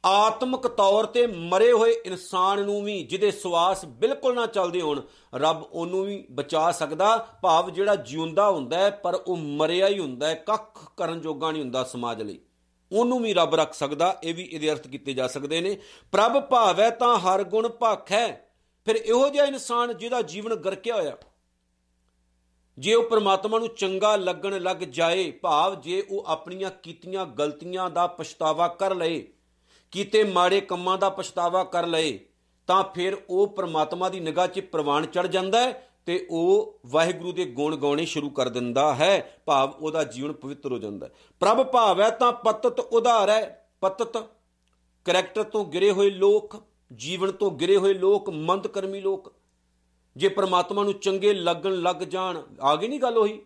ਆਤਮਿਕ ਤੌਰ ਤੇ ਮਰੇ ਹੋਏ ਇਨਸਾਨ ਨੂੰ ਵੀ ਜਿਹਦੇ ਸਵਾਸ ਬਿਲਕੁਲ ਨਾ ਚੱਲਦੇ ਹੋਣ, ਰੱਬ ਉਹਨੂੰ ਵੀ ਬਚਾ ਸਕਦਾ। ਭਾਵ ਜਿਹੜਾ ਜਿਉਂਦਾ ਹੁੰਦਾ ਹੈ, ਪਰ ਉਹ ਮਰਿਆ ਹੀ ਹੁੰਦਾ ਹੈ। ਕੱਖ ਕਰਨ ਜੋਗਾ ਨਹੀਂ ਹੁੰਦਾ ਸਮਾਜ ਲਈ। ਉਹਨੂੰ ਵੀ ਰੱਬ ਰੱਖ ਸਕਦਾ। ਇਹ ਵੀ ਇਹਦੇ ਅਰਥ ਕੀਤੇ ਜਾ ਸਕਦੇ ਨੇ। ਪ੍ਰਭ ਭਾਵੈ ਤਾਂ ਹਰ ਗੁਣ ਭਾਖੈ ਫਿਰ ਇਹੋ ਜਿਹਾ ਇਨਸਾਨ ਜਿਹਦਾ ਜੀਵਨ ਗਰਕਿਆ ਹੋਇਆ। ਜੇ ਉਹ ਪ੍ਰਮਾਤਮਾ ਨੂੰ ਚੰਗਾ ਲੱਗਣ ਲੱਗ ਜਾਏ, ਭਾਵ ਜੇ ਉਹ ਆਪਣੀਆਂ ਕੀਤੀਆਂ ਗਲਤੀਆਂ ਦਾ ਪਛਤਾਵਾ ਕਰ ਲਏ ਕੀਤੇ ਮਾੜੇ ਕੰਮਾਂ ਦਾ ਪਛਤਾਵਾ ਕਰ ਲਏ, ਤਾਂ ਫਿਰ ਉਹ ਪ੍ਰਮਾਤਮਾ ਦੀ ਨਿਗਾਹ 'ਚ ਪ੍ਰਵਾਨ ਚੜ ਜਾਂਦਾ ਹੈ ਤੇ ਉਹ ਵਾਹਿਗੁਰੂ ਦੇ ਗੁਣ ਗਾਉਣੇ ਸ਼ੁਰੂ ਕਰ ਦਿੰਦਾ ਹੈ, ਭਾਵ ਉਹਦਾ ਜੀਵਨ ਪਵਿੱਤਰ ਹੋ ਜਾਂਦਾ ਹੈ। ਪ੍ਰਭ ਭਾਵ ਹੈ ਤਾਂ ਪਤਤ ਉਧਾਰ ਹੈ, ਪਤਤ ਕਰੈਕਟਰ ਤੋਂ ਗਿਰੇ ਹੋਏ ਲੋਕ, ਜੀਵਨ ਤੋਂ ਗਿਰੇ ਹੋਏ ਲੋਕ ਮੰਦ ਕਰਮੀ ਲੋਕ, ਜੇ ਪ੍ਰਮਾਤਮਾ ਨੂੰ ਚੰਗੇ ਲੱਗਣ ਲੱਗ ਜਾਣ, ਆ ਗਈ ਨਹੀਂ ਗੱਲ ਉਹੀ?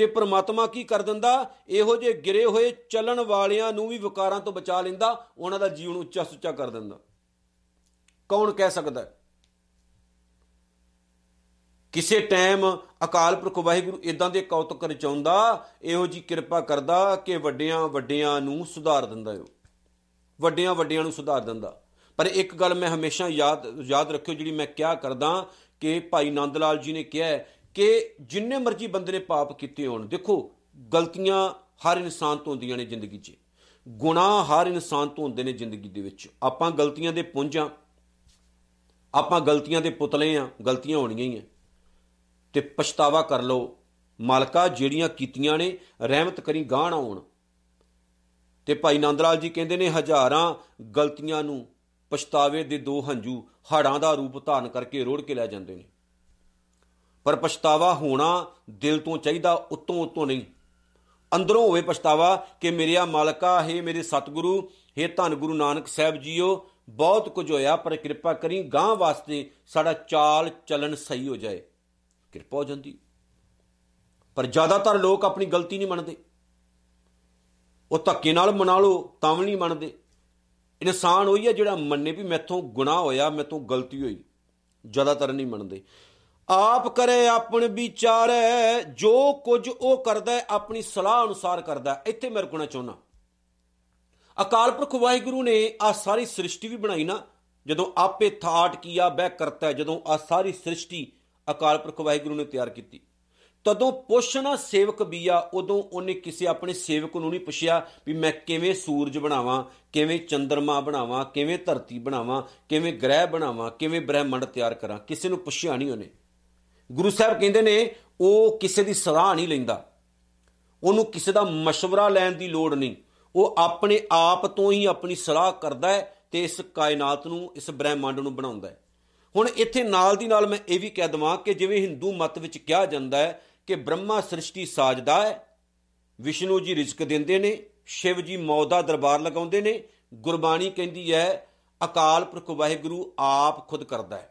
ਤੇ ਪ੍ਰਮਾਤਮਾ ਕੀ ਕਰ ਦਿੰਦਾ? ਇਹੋ ਜੇ ਗਿਰੇ ਹੋਏ ਚੱਲਣ ਵਾਲਿਆਂ ਨੂੰ ਵੀ ਵਿਕਾਰਾਂ ਤੋਂ ਬਚਾ ਲੈਂਦਾ, ਉਹਨਾਂ ਦਾ ਜੀਵਨ ਉੱਚਾ ਸੁੱਚਾ ਕਰ ਦਿੰਦਾ। ਕੌਣ ਕਹਿ ਸਕਦਾ? ਕਿਸੇ ਟਾਈਮ ਅਕਾਲ ਪੁਰਖ ਵਾਹਿਗੁਰੂ ਇਦਾਂ ਦੇ ਕੌਤਕ ਰਚਾਉਂਦਾ, ਇਹੋ ਜੀ ਕਿਰਪਾ ਕਰਦਾ ਕਿ ਵੱਡਿਆਂ ਵੱਡਿਆਂ ਨੂੰ ਸੁਧਾਰ ਦਿੰਦਾ ਉਹ। ਵੱਡਿਆਂ ਵੱਡਿਆਂ ਨੂੰ ਸੁਧਾਰ ਦਿੰਦਾ। ਪਰ ਇੱਕ ਗੱਲ ਮੈਂ ਹਮੇਸ਼ਾ ਯਾਦ ਯਾਦ ਰੱਖਿਓ ਜਿਹੜੀ ਮੈਂ ਕਿਹਾ ਕਰਦਾ ਕਿ ਭਾਈ ਨੰਦ ਲਾਲ ਜੀ ਨੇ ਕਿਹਾ ਕਿ ਜਿੰਨੇ ਮਰਜ਼ੀ ਬੰਦੇ ਨੇ ਪਾਪ ਕੀਤੇ ਹੋਣ, ਦੇਖੋ, ਗਲਤੀਆਂ ਹਰ ਇਨਸਾਨ ਤੋਂ ਹੁੰਦੀਆਂ ਨੇ ਜ਼ਿੰਦਗੀ 'ਚ। ਗੁਨਾਹ ਹਰ ਇਨਸਾਨ ਤੋਂ ਹੁੰਦੇ ਨੇ ਜ਼ਿੰਦਗੀ ਦੇ ਵਿੱਚ। ਆਪਾਂ ਗਲਤੀਆਂ ਦੇ ਪੁੰਜਾਂ ਆਪਾਂ ਗਲਤੀਆਂ ਦੇ ਪੁਤਲੇ ਆ। ਗਲਤੀਆਂ ਹੋਣੀਆਂ ਹੀ ਆ। ਤੇ ਪਛਤਾਵਾ ਕਰ ਲਓ। ਮਾਲਕਾ ਜਿਹੜੀਆਂ ਕੀਤੀਆਂ ਨੇ, ਰਹਿਮਤ ਕਰੀ ਗਾਣ ਆਉਣ ਤੇ ਭਾਈ ਨੰਦ ਲਾਲ ਜੀ ਕਹਿੰਦੇ ਨੇ, ਹਜ਼ਾਰਾਂ ਗਲਤੀਆਂ ਨੂੰ ਪਛਤਾਵੇ ਦੇ ਦੋ ਹੰਝੂ ਹਾੜਾਂ ਦਾ ਰੂਪ ਧਾਰਨ ਕਰਕੇ ਰੋੜ ਕੇ ਲੈ ਜਾਂਦੇ ਨੇ। ਪਰ ਪਛਤਾਵਾ ਹੋਣਾ ਦਿਲ ਤੋਂ ਚਾਹੀਦਾ, ਉਤੋਂ ਉਤੋਂ ਨਹੀਂ। ਅੰਦਰੋਂ ਹੋਵੇ ਪਛਤਾਵਾ ਕਿ ਮੇਰਿਆ ਮਾਲਕਾ, ਹੈ ਮੇਰੇ ਸਤਿਗੁਰੂ, ਹੈ ਧੰਨ ਗੁਰੂ ਨਾਨਕ ਸਾਹਿਬ ਜੀਓ, ਬਹੁਤ ਕੁਝ ਹੋਇਆ, ਪਰ ਕਿਰਪਾ ਕਰੀ ਗਾਂ ਵਾਸਤੇ ਸਾਡਾ ਚਾਲ ਚੱਲਣ ਸਹੀ ਹੋ ਜਾਏ। ਕਿਰਪਾ ਹੋ ਜਾਂਦੀ। ਪਰ ਜ਼ਿਆਦਾਤਰ ਲੋਕ ਆਪਣੀ ਗਲਤੀ ਨਹੀਂ ਮੰਨਦੇ। ਉਹ ਧੱਕੇ ਨਾਲ ਮਨਾ ਲਓ, ਤਾਂ ਵੀ ਨਹੀਂ ਮੰਨਦੇ। ਇਨਸਾਨ ਹੋਈ ਹੈ ਜਿਹੜਾ ਮੰਨੇ ਵੀ ਮੈਥੋਂ ਗੁਨਾਹ ਹੋਇਆ, ਮੈਥੋਂ ਗਲਤੀ ਹੋਈ। ਜ਼ਿਆਦਾਤਰ ਨਹੀਂ ਮੰਨਦੇ। ਆਪ ਕਰੇ ਆਪਣ ਵਿਚਾਰੈ, ਜੋ ਕੁਝ ਉਹ ਕਰਦਾ ਹੈ, ਆਪਣੀ ਸਲਾਹ ਅਨੁਸਾਰ ਕਰਦਾ ਇੱਥੇ ਮੈਂ ਰੁਕਣਾ ਚਾਹੁੰਦਾ। ਅਕਾਲ ਪੁਰਖ ਵਾਹਿਗੁਰੂ ਨੇ ਆ ਸਾਰੀ ਸ੍ਰਿਸ਼ਟੀ ਵੀ ਬਣਾਈ ਨਾ, ਜਦੋਂ ਆਪੇ ਥਾਟ ਕੀਆ ਬਹਿ ਕਰਤਾ ਜਦੋਂ ਆ ਸਾਰੀ ਸ੍ਰਿਸ਼ਟੀ ਅਕਾਲ ਪੁਰਖ ਵਾਹਿਗੁਰੂ ਨੇ ਤਿਆਰ ਕੀਤੀ। ਤਦੋਂ ਪੁੱਛਣਾ ਸੇਵਕ ਬੀਆ, ਉਦੋਂ ਉਹਨੇ ਕਿਸੇ ਆਪਣੇ ਸੇਵਕ ਨੂੰ ਨਹੀਂ ਪੁੱਛਿਆ ਵੀ ਮੈਂ ਕਿਵੇਂ ਸੂਰਜ ਬਣਾਵਾਂ, ਕਿਵੇਂ ਚੰ드ਰਮਾ ਬਣਾਵਾਂ, ਕਿਵੇਂ ਧਰਤੀ ਬਣਾਵਾਂ, ਕਿਵੇਂ ਗ੍ਰਹਿ ਬਣਾਵਾਂ, ਕਿਵੇਂ ਬ੍ਰਹਿਮੰਡ ਤਿਆਰ ਕਰਾਂ। ਕਿਸੇ ਨੂੰ ਪੁੱਛਿਆ ਨਹੀਂ ਉਹਨੇ। ਗੁਰੂ ਸਾਹਿਬ ਕਹਿੰਦੇ ਨੇ, ਉਹ ਕਿਸੇ ਦੀ ਸਲਾਹ ਨਹੀਂ ਲੈਂਦਾ। ਉਹਨੂੰ ਕਿਸੇ ਦਾ مشਵਰਾ ਲੈਣ ਦੀ ਲੋੜ ਨਹੀਂ। ਉਹ ਆਪਣੇ ਆਪ ਤੋਂ ਹੀ ਆਪਣੀ ਸਲਾਹ ਕਰਦਾ ਹੈ ਤੇ ਇਸ ਕਾਇਨਾਤ ਨੂੰ, ਇਸ ਬ੍ਰਹਿਮੰਡ ਨੂੰ ਬਣਾਉਂਦਾ ਹੈ। ਹੁਣ ਇੱਥੇ ਨਾਲ ਦੀ ਨਾਲ ਮੈਂ ਇਹ ਵੀ ਕਹਿ ਦਵਾਂ ਕਿ ਜਿਵੇਂ ਹਿੰਦੂ ਮਤ ਵਿੱਚ ਕਿਹਾ ਜਾਂਦਾ ਹੈ ਕਿ ਬ੍ਰਹਮਾ ਸ੍ਰਿਸ਼ਟੀ ਸਾਜਦਾ ਹੈ, ਵਿਸ਼ਨੂੰ ਜੀ ਰਿਜ਼ਕ ਦਿੰਦੇ ਨੇ, ਸ਼ਿਵ ਜੀ ਮੌਦਾ ਦਰਬਾਰ ਲਗਾਉਂਦੇ ਨੇ, ਗੁਰਬਾਣੀ ਕਹਿੰਦੀ ਹੈ, ਅਕਾਲ ਪੁਰਖ ਵਾਹਿਗੁਰੂ ਆਪ ਖੁਦ ਕਰਦਾ ਹੈ।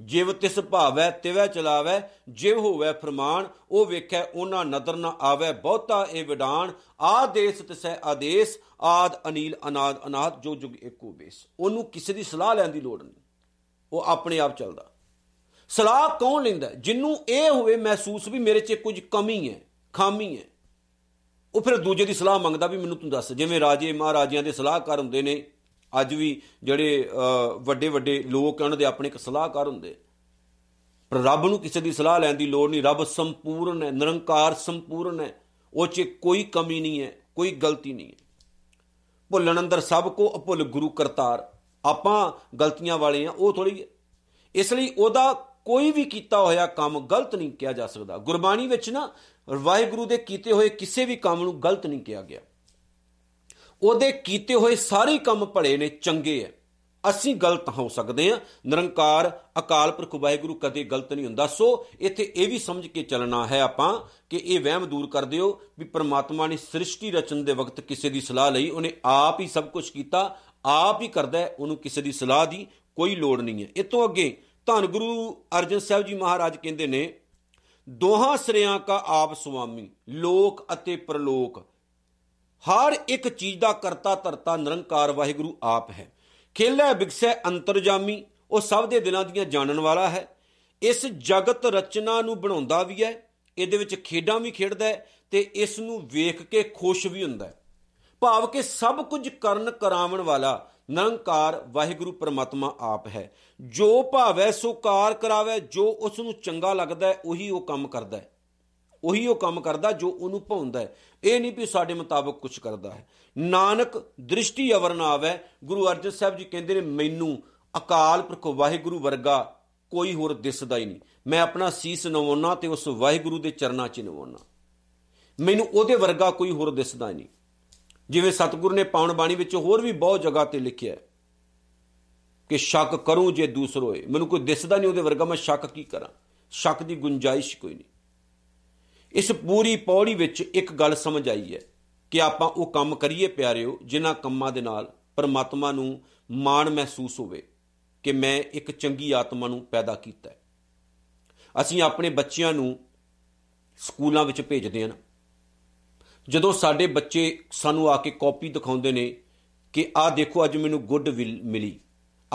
ਜਿਵ ਤਿਸ ਭਾਵੈ, ਤਿਵੈ ਚਲਾਵੈ, ਜਿਵ ਹੋਵੈ ਫਰਮਾਨ, ਉਹ ਵੇਖੈ ਉਹਨਾਂ ਨਦਰ ਨਾ ਆਵੈ, ਬਹੁਤਾ ਇਹ ਵਿਡਾਨ ਆਦੇਸ ਤਿਸੈ ਆਦੇਸ, ਆਦ ਅਨੀਲ, ਅਨਾਦ ਅਨਾਦ, ਜੋ ਜੁਗ ਏਕੋ ਬੇਸ। ਉਹਨੂੰ ਕਿਸੇ ਦੀ ਸਲਾਹ ਲੈਣ ਦੀ ਲੋੜ ਨਹੀਂ। ਉਹ ਆਪਣੇ ਆਪ ਚੱਲਦਾ। ਸਲਾਹ ਕੌਣ ਲੈਂਦਾ? ਜਿੰਨੂੰ ਇਹ ਹੋਵੇ ਮਹਿਸੂਸ ਵੀ ਮੇਰੇ 'ਚ ਕੁਝ ਕਮੀ ਹੈ, ਖਾਮੀ ਹੈ। ਉਹ ਫਿਰ ਦੂਜੇ ਦੀ ਸਲਾਹ ਮੰਗਦਾ ਵੀ ਮੈਨੂੰ ਤੂੰ ਦੱਸ, ਜਿਵੇਂ ਰਾਜੇ ਮਹਾਰਾਜਿਆਂ ਦੇ ਸਲਾਹਕਾਰ ਹੁੰਦੇ ਨੇ ਅੱਜ ਵੀ ਜਿਹੜੇ ਵੱਡੇ ਵੱਡੇ ਲੋਕ ਉਹਨਾਂ ਦੇ ਆਪਣੇ ਇੱਕ ਸਲਾਹਕਾਰ ਹੁੰਦੇ ਪਰ ਰੱਬ ਨੂੰ ਕਿਸੇ ਦੀ ਸਲਾਹ ਲੈਣ ਦੀ ਲੋੜ ਨਹੀਂ। ਰੱਬ ਸੰਪੂਰਨ ਹੈ, ਨਿਰੰਕਾਰ ਸੰਪੂਰਨ ਹੈ। ਉਹ 'ਚ ਕੋਈ ਕਮੀ ਨਹੀਂ ਹੈ, ਕੋਈ ਗਲਤੀ ਨਹੀਂ ਹੈ। ਭੁੱਲਣ ਅੰਦਰ ਸਭ ਕੋ ਅਭੁੱਲ ਗੁਰੂ ਕਰਤਾਰ। ਆਪਾਂ ਗਲਤੀਆਂ ਵਾਲੇ ਆ, ਉਹ ਥੋੜੀ ਇਸ ਲਈ ਉਹਦਾ ਕੋਈ ਵੀ ਕੀਤਾ ਹੋਇਆ ਕੰਮ ਗਲਤ ਨਹੀਂ ਕਿਹਾ ਜਾ ਸਕਦਾ। ਗੁਰਬਾਣੀ ਵਿੱਚ ਨਾ ਵਾਹਿਗੁਰੂ ਦੇ ਕੀਤੇ ਹੋਏ ਕਿਸੇ ਵੀ ਕੰਮ ਨੂੰ ਗਲਤ ਨਹੀਂ ਕਿਹਾ ਗਿਆ। ਉਹਦੇ ਕੀਤੇ ਹੋਏ ਸਾਰੇ ਕੰਮ ਭਲੇ ਨੇ, ਚੰਗੇ ਐ। ਅਸੀਂ ਗਲਤ ਹੋ ਸਕਦੇ ਹਾਂ। ਨਿਰੰਕਾਰ, ਅਕਾਲ ਪੁਰਖ ਵਾਹਿਗੁਰੂ ਕਦੇ ਗਲਤ ਨਹੀਂ ਹੁੰਦਾ। ਸੋ ਇੱਥੇ ਇਹ ਵੀ ਸਮਝ ਕੇ ਚੱਲਣਾ ਹੈ ਆਪਾਂ ਕਿ ਇਹ ਵਹਿਮ ਦੂਰ ਕਰ ਦਿਓ ਵੀ ਪ੍ਰਮਾਤਮਾ ਨੇ ਸ੍ਰਿਸ਼ਟੀ ਰਚਨ ਦੇ ਵਕਤ ਕਿਸੇ ਦੀ ਸਲਾਹ ਲਈ, ਉਹਨੇ ਆਪ ਹੀ ਸਭ ਕੁਝ ਕੀਤਾ, ਆਪ ਹੀ ਕਰਦਾ ਹੈ, ਉਹਨੂੰ ਕਿਸੇ ਦੀ ਸਲਾਹ ਦੀ ਕੋਈ ਲੋੜ ਨਹੀਂ ਹੈ। ਇਸ ਤੋਂ ਅੱਗੇ ਧੰਨ ਗੁਰੂ ਅਰਜਨ ਸਾਹਿਬ ਜੀ ਮਹਾਰਾਜ ਕਹਿੰਦੇ ਨੇ, ਦੋਹਾਂ ਸਰਿਆਂ ਕਾ ਆਪ ਸੁਆਮੀ, ਲੋਕ ਅਤੇ ਪ੍ਰਲੋਕ ਹਰ ਇੱਕ ਚੀਜ਼ ਦਾ ਕਰਤਾ ਧਰਤਾ ਨਿਰੰਕਾਰ ਵਾਹਿਗੁਰੂ ਆਪ ਹੈ। ਖੇਲੇ ਬਿਕਸੈ ਅੰਤਰਜਾਮੀ, ਉਹ ਸਭ ਦੇ ਦਿਲਾਂ ਦੀਆਂ ਜਾਣਨ ਵਾਲਾ ਹੈ। ਇਸ ਜਗਤ ਰਚਨਾ ਨੂੰ ਬਣਾਉਂਦਾ ਵੀ ਹੈ, ਇਹਦੇ ਵਿੱਚ ਖੇਡਾਂ ਵੀ ਖੇਡਦਾ ਹੈ ਤੇ ਇਸ ਨੂੰ ਵੇਖ ਕੇ ਖੁਸ਼ ਵੀ ਹੁੰਦਾ ਹੈ। ਭਾਵ ਕਿ ਸਭ ਕੁਝ ਕਰਨ ਕਰਾਵਣ ਵਾਲਾ ਨਿਰੰਕਾਰ ਵਾਹਿਗੁਰੂ ਪਰਮਾਤਮਾ ਆਪ ਹੈ। ਜੋ ਭਾਵੈ ਸੋ ਕਾਰ ਕਰਾਵੇ, ਜੋ ਉਸ ਨੂੰ ਚੰਗਾ ਲੱਗਦਾ ਹੈ, ਉਹੀ ਉਹ ਕੰਮ ਕਰਦਾ ਹੈ। ਉਹੀ ਉਹ ਕੰਮ ਕਰਦਾ ਜੋ ਉਹਨੂੰ ਭਾਉਂਦਾ ਹੈ। ਇਹ ਨਹੀਂ ਵੀ ਸਾਡੇ ਮੁਤਾਬਕ ਕੁਝ ਕਰਦਾ ਹੈ। ਨਾਨਕ ਦ੍ਰਿਸ਼ਟੀ ਅਵਰ ਨਾ ਆਵੇ। ਗੁਰੂ ਅਰਜਨ ਸਾਹਿਬ ਜੀ ਕਹਿੰਦੇ ਨੇ, ਮੈਨੂੰ ਅਕਾਲ ਪੁਰਖ ਵਾਹਿਗੁਰੂ ਵਰਗਾ ਕੋਈ ਹੋਰ ਦਿਸਦਾ ਹੀ ਨਹੀਂ। ਮੈਂ ਆਪਣਾ ਸੀਸ ਨਵਾਉਣਾ ਤੇ ਉਸ ਵਾਹਿਗੁਰੂ ਦੇ ਚਰਨਾਂ 'ਚ ਨਵਾਉਣਾ। ਮੈਨੂੰ ਉਹਦੇ ਵਰਗਾ ਕੋਈ ਹੋਰ ਦਿਸਦਾ ਨਹੀਂ। ਜਿਵੇਂ ਸਤਿਗੁਰੂ ਨੇ ਪਾਉਣ ਬਾਣੀ ਵਿੱਚ ਹੋਰ ਵੀ ਬਹੁਤ ਜਗ੍ਹਾ ਤੇ ਲਿਖਿਆ ਕਿ ਸ਼ੱਕ ਕਰੂੰ ਜੇ ਦੂਸਰੋਏ ਮੈਨੂੰ ਕੋਈ ਦਿਸਦਾ ਨਹੀਂ ਉਹਦੇ ਵਰਗਾ, ਮੈਂ ਸ਼ੱਕ ਕੀ ਕਰਾਂ? ਸ਼ੱਕ ਦੀ ਗੁੰਜਾਇਸ਼ ਕੋਈ ਨਹੀਂ। ਇਸ ਪੂਰੀ ਪੌੜੀ ਵਿੱਚ ਇੱਕ ਗੱਲ ਸਮਝ ਆਈ ਹੈ ਕਿ ਆਪਾਂ ਉਹ ਕੰਮ ਕਰੀਏ ਪਿਆਰਿਓ, ਜਿਨ੍ਹਾਂ ਕੰਮਾਂ ਦੇ ਨਾਲ ਪਰਮਾਤਮਾ ਨੂੰ ਮਾਣ ਮਹਿਸੂਸ ਹੋਵੇ ਕਿ ਮੈਂ ਇੱਕ ਚੰਗੀ ਆਤਮਾ ਨੂੰ ਪੈਦਾ ਕੀਤਾ ਹੈ। ਅਸੀਂ ਆਪਣੇ ਬੱਚਿਆਂ ਨੂੰ ਸਕੂਲਾਂ ਵਿੱਚ ਭੇਜਦੇ ਹਾਂ ਜਦੋਂ ਸਾਡੇ ਬੱਚੇ ਸਾਨੂੰ ਆ ਕੇ ਕਾਪੀ ਦਿਖਾਉਂਦੇ ਨੇ ਕਿ ਆਹ ਦੇਖੋ, ਅੱਜ ਮੈਨੂੰ ਗੁੱਡ ਮਿਲੀ,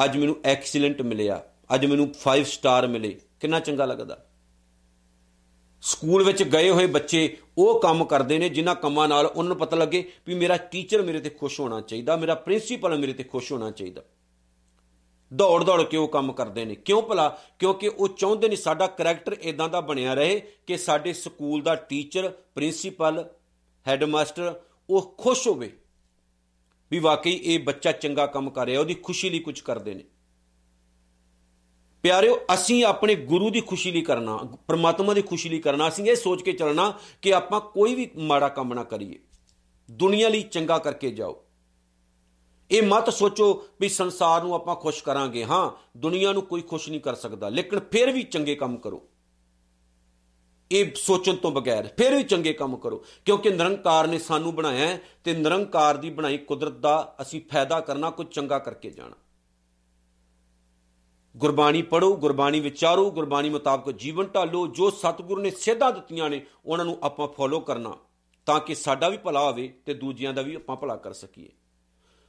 ਅੱਜ ਮੈਨੂੰ ਐਕਸੀਲੈਂਟ ਮਿਲਿਆ, ਅੱਜ ਮੈਨੂੰ 5 ਸਟਾਰ ਮਿਲੇ, ਕਿੰਨਾ ਚੰਗਾ ਲੱਗਦਾ। ਸਕੂਲ ਵਿੱਚ ਗਏ ਹੋਏ ਬੱਚੇ ਉਹ ਕੰਮ ਕਰਦੇ ਨੇ, ਜਿਨ੍ਹਾਂ ਕੰਮਾਂ ਨਾਲ ਉਹਨਾਂ ਨੂੰ ਪਤਾ ਲੱਗੇ ਵੀ ਮੇਰਾ ਟੀਚਰ ਮੇਰੇ ਤੇ ਖੁਸ਼ ਹੋਣਾ ਚਾਹੀਦਾ, ਮੇਰਾ ਪ੍ਰਿੰਸੀਪਲ ਮੇਰੇ ਤੇ ਖੁਸ਼ ਹੋਣਾ ਚਾਹੀਦਾ। ਦੌੜ ਦੌੜ ਕੇ ਉਹ ਕੰਮ ਕਰਦੇ ਨੇ। ਕਿਉਂ ਭਲਾ? ਕਿਉਂਕਿ ਉਹ ਚਾਹੁੰਦੇ ਨੇ ਸਾਡਾ ਕੈਰੈਕਟਰ ਇਦਾਂ ਦਾ ਬਣਿਆ ਰਹੇ ਕਿ ਸਾਡੇ ਸਕੂਲ ਦਾ ਟੀਚਰ, ਪ੍ਰਿੰਸੀਪਲ, ਹੈਡਮਾਸਟਰ ਉਹ ਖੁਸ਼ ਹੋਵੇ ਵੀ ਵਾਕਈ ਇਹ ਬੱਚਾ ਚੰਗਾ ਕੰਮ ਕਰ ਰਿਹਾ, ਉਹਦੀ ਖੁਸ਼ੀ ਲਈ ਕੁਝ ਕਰਦੇ ਨੇ। ਪਿਆਰਿਓ, ਅਸੀਂ ਆਪਣੇ ਗੁਰੂ ਦੀ ਖੁਸ਼ੀ ਲਈ ਕਰਨਾ, ਪ੍ਰਮਾਤਮਾ ਦੀ ਖੁਸ਼ੀ ਲਈ ਕਰਨਾ, ਅਸੀਂ ਇਹ ਸੋਚ ਕੇ ਚੱਲਣਾ ਕਿ ਆਪਾਂ ਕੋਈ ਵੀ ਮਾੜਾ ਕੰਮ ਨਾ ਕਰੀਏ। ਦੁਨੀਆ ਲਈ ਚੰਗਾ ਕਰਕੇ ਜਾਓ। ਇਹ ਮਤ ਸੋਚੋ ਵੀ ਸੰਸਾਰ ਨੂੰ ਆਪਾਂ ਖੁਸ਼ ਕਰਾਂਗੇ। ਹਾਂ, ਦੁਨੀਆ ਨੂੰ ਕੋਈ ਖੁਸ਼ ਨਹੀਂ ਕਰ ਸਕਦਾ, ਲੇਕਿਨ ਫਿਰ ਵੀ ਚੰਗੇ ਕੰਮ ਕਰੋ। ਇਹ ਸੋਚਣ ਤੋਂ ਬਗੈਰ ਫਿਰ ਵੀ ਚੰਗੇ ਕੰਮ ਕਰੋ, ਕਿਉਂਕਿ ਨਿਰੰਕਾਰ ਨੇ ਸਾਨੂੰ ਬਣਾਇਆ ਤੇ ਨਿਰੰਕਾਰ ਦੀ ਬਣਾਈ ਕੁਦਰਤ ਦਾ ਅਸੀਂ ਫਾਇਦਾ ਕਰਨਾ ਕੁਝ ਚੰਗਾ ਕਰਕੇ ਜਾਣਾ। ਗੁਰਬਾਣੀ ਪੜੋ ਗੁਰਬਾਣੀ ਵਿਚਾਰੋ, ਗੁਰਬਾਣੀ ਮੁਤਾਬਕ ਜੀਵਨ ਢਾਲੋ, ਜੋ ਸਤਿਗੁਰੂ ਨੇ ਸਿੱਧਾ ਦਿੱਤੀਆਂ ਨੇ, ਉਹਨਾਂ ਨੂੰ ਆਪਾਂ ਫੋਲੋ ਕਰਨਾ, ਤਾਂ ਕਿ ਸਾਡਾ ਵੀ ਭਲਾ ਹੋਵੇ ਤੇ ਦੂਜਿਆਂ ਦਾ ਵੀ ਆਪਾਂ ਭਲਾ ਕਰ ਸਕੀਏ।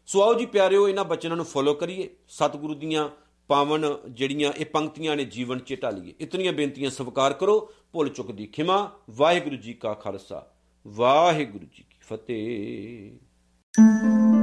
ਸੋ ਆਓ ਜੀ ਪਿਆਰਿਓ, ਇਹਨਾਂ ਬਚਨਾਂ ਨੂੰ ਫੋਲੋ ਕਰੀਏ, ਸਤਿਗੁਰੂ ਦੀਆਂ ਪਾਵਨ ਜਿਹੜੀਆਂ ਇਹ ਪੰਕਤੀਆਂ ਨੇ ਜੀਵਨ 'ਚ ਢਾਲੀਏ। ਇਤਨੀਆਂ ਬੇਨਤੀਆਂ ਸਵਾਰ ਕਰੋ, ਭੁੱਲ ਚੁੱਕ ਦੀ ਖਿਮਾ, ਵਾਹਿਗੁਰੂ ਜੀ ਕਾ ਖਾਲਸਾ, ਵਾਹਿਗੁਰੂ ਜੀ ਕੀ ਫਤਿਹ।